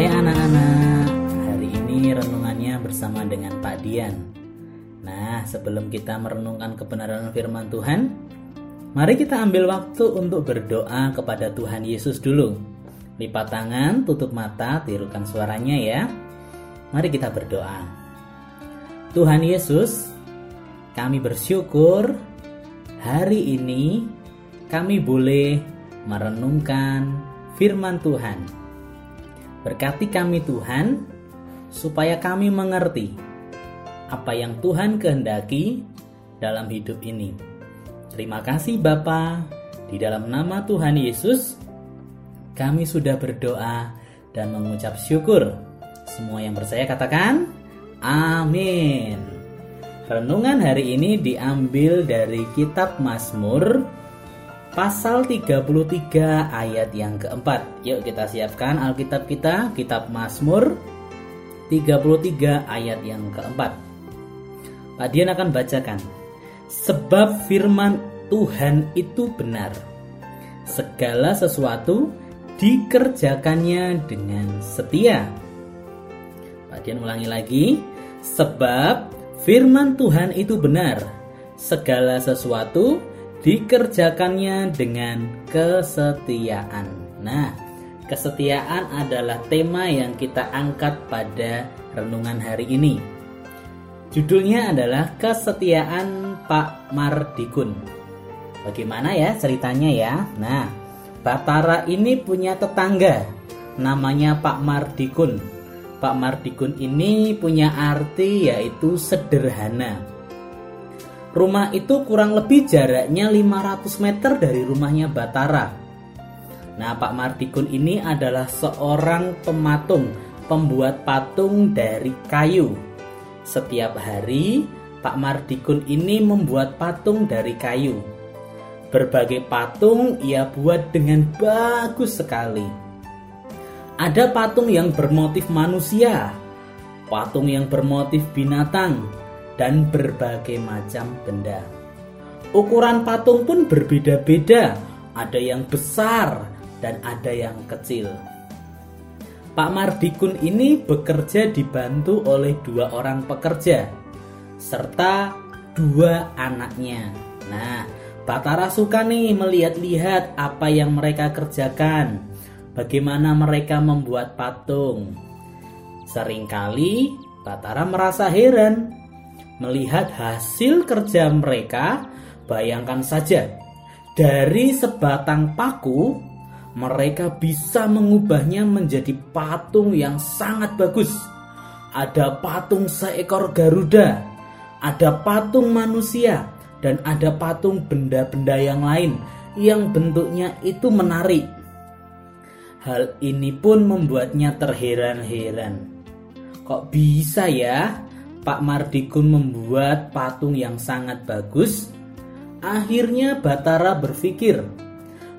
anak-anak, hari ini renungannya bersama dengan Pak Dian. Nah, sebelum kita merenungkan kebenaran firman Tuhan, mari kita ambil waktu untuk berdoa kepada Tuhan Yesus dulu. Lipat tangan, tutup mata, tirukan suaranya ya. Mari kita berdoa. Tuhan Yesus, kami bersyukur hari ini kami boleh merenungkan firman Tuhan Berkati kami Tuhan, supaya kami mengerti apa yang Tuhan kehendaki dalam hidup ini. Terima kasih Bapa, di dalam nama Tuhan Yesus, kami sudah berdoa dan mengucap syukur. Semua yang percaya katakan, Amin. Renungan hari ini diambil dari kitab Mazmur pasal 33 ayat yang keempat. Yuk kita siapkan Alkitab kita, kitab Mazmur 33 ayat yang keempat. Pak Dian akan bacakan. Sebab firman Tuhan itu benar. Segala sesuatu dikerjakannya dengan setia. Pak Dian ulangi lagi. Sebab firman Tuhan itu benar. Segala sesuatu dikerjakannya dengan kesetiaan. Nah, kesetiaan adalah tema yang kita angkat pada renungan hari ini. Judulnya adalah Kesetiaan Pak Mardikun. Bagaimana ya ceritanya ya? Nah, Batara ini punya tetangga namanya Pak Mardikun. Pak Mardikun ini punya arti yaitu sederhana Rumah itu kurang lebih jaraknya 500 meter dari rumahnya Batara. Nah, Pak Mardikun ini adalah seorang pematung, pembuat patung dari kayu. Setiap hari, Pak Mardikun ini membuat patung dari kayu. Berbagai patung ia buat dengan bagus sekali. Ada patung yang bermotif manusia, patung yang bermotif binatang, dan berbagai macam benda. Ukuran patung pun berbeda-beda, ada yang besar dan ada yang kecil. Pak Mardikun ini bekerja dibantu oleh dua orang pekerja serta dua anaknya. Nah, Batara suka nih melihat-lihat apa yang mereka kerjakan, bagaimana mereka membuat patung. Seringkali Batara merasa heran melihat hasil kerja mereka, bayangkan saja, dari sebatang paku mereka bisa mengubahnya menjadi patung yang sangat bagus. Ada patung seekor Garuda, ada patung manusia, dan ada patung benda-benda yang lain yang bentuknya itu menarik. Hal ini pun membuatnya terheran-heran. Kok bisa ya Pak Mardikun membuat patung yang sangat bagus, akhirnya Batara berpikir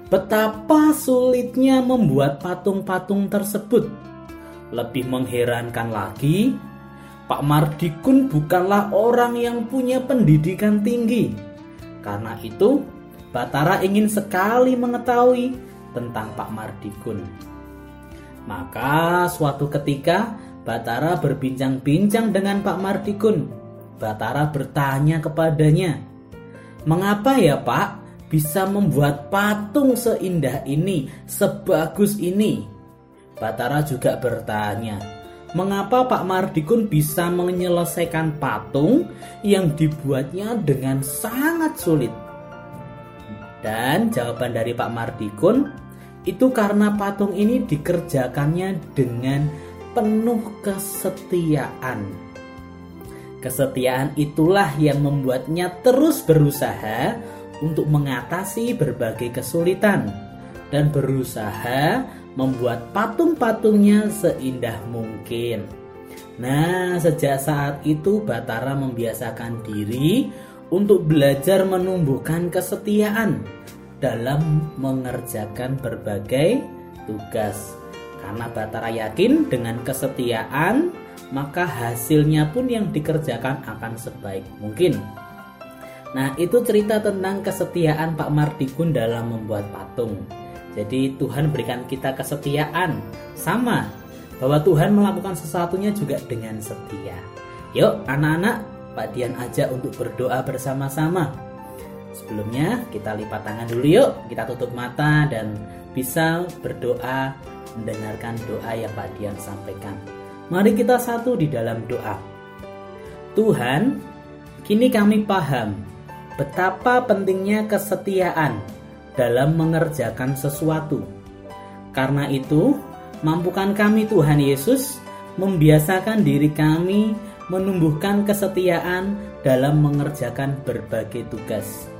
betapa sulitnya membuat patung-patung tersebut. Lebih mengherankan lagi, Pak Mardikun bukanlah orang yang punya pendidikan tinggi. Karena itu, Batara ingin sekali mengetahui tentang Pak Mardikun. Maka suatu ketika Batara berbincang-bincang dengan Pak Mardikun. Batara bertanya kepadanya, "Mengapa ya, Pak, bisa membuat patung seindah ini, sebagus ini?" Batara juga bertanya, "Mengapa Pak Mardikun bisa menyelesaikan patung yang dibuatnya dengan sangat sulit?" Dan jawaban dari Pak Mardikun itu karena patung ini dikerjakannya dengan penuh kesetiaan. Kesetiaan itulah yang membuatnya terus berusaha untuk mengatasi berbagai kesulitan dan berusaha membuat patung-patungnya seindah mungkin. Nah, sejak saat itu Batara membiasakan diri untuk belajar menumbuhkan kesetiaan dalam mengerjakan berbagai tugas. Karena Batara yakin dengan kesetiaan, maka hasilnya pun yang dikerjakan akan sebaik mungkin. Nah, itu cerita tentang kesetiaan Pak Mardikun dalam membuat patung. Jadi Tuhan berikan kita kesetiaan sama bahwa Tuhan melakukan sesuatunya juga dengan setia. Yuk anak-anak, Pak Dian ajak untuk berdoa bersama-sama. Sebelumnya kita lipat tangan dulu yuk, kita tutup mata dan bisa berdoa mendengarkan doa yang Pak Dian sampaikan. Mari kita satu di dalam doa. Tuhan, kini kami paham betapa pentingnya kesetiaan dalam mengerjakan sesuatu. Karena itu, mampukan kami Tuhan Yesus membiasakan diri kami menumbuhkan kesetiaan dalam mengerjakan berbagai tugas.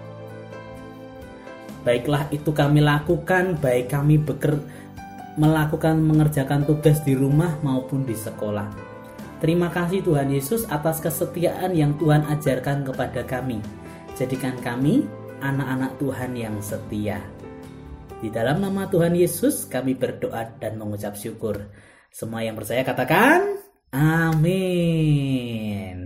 Baiklah itu kami lakukan, baik kami beker, melakukan mengerjakan tugas di rumah maupun di sekolah. Terima kasih Tuhan Yesus atas kesetiaan yang Tuhan ajarkan kepada kami. Jadikan kami anak-anak Tuhan yang setia. Di dalam nama Tuhan Yesus kami berdoa dan mengucap syukur. Semua yang percaya katakan amin.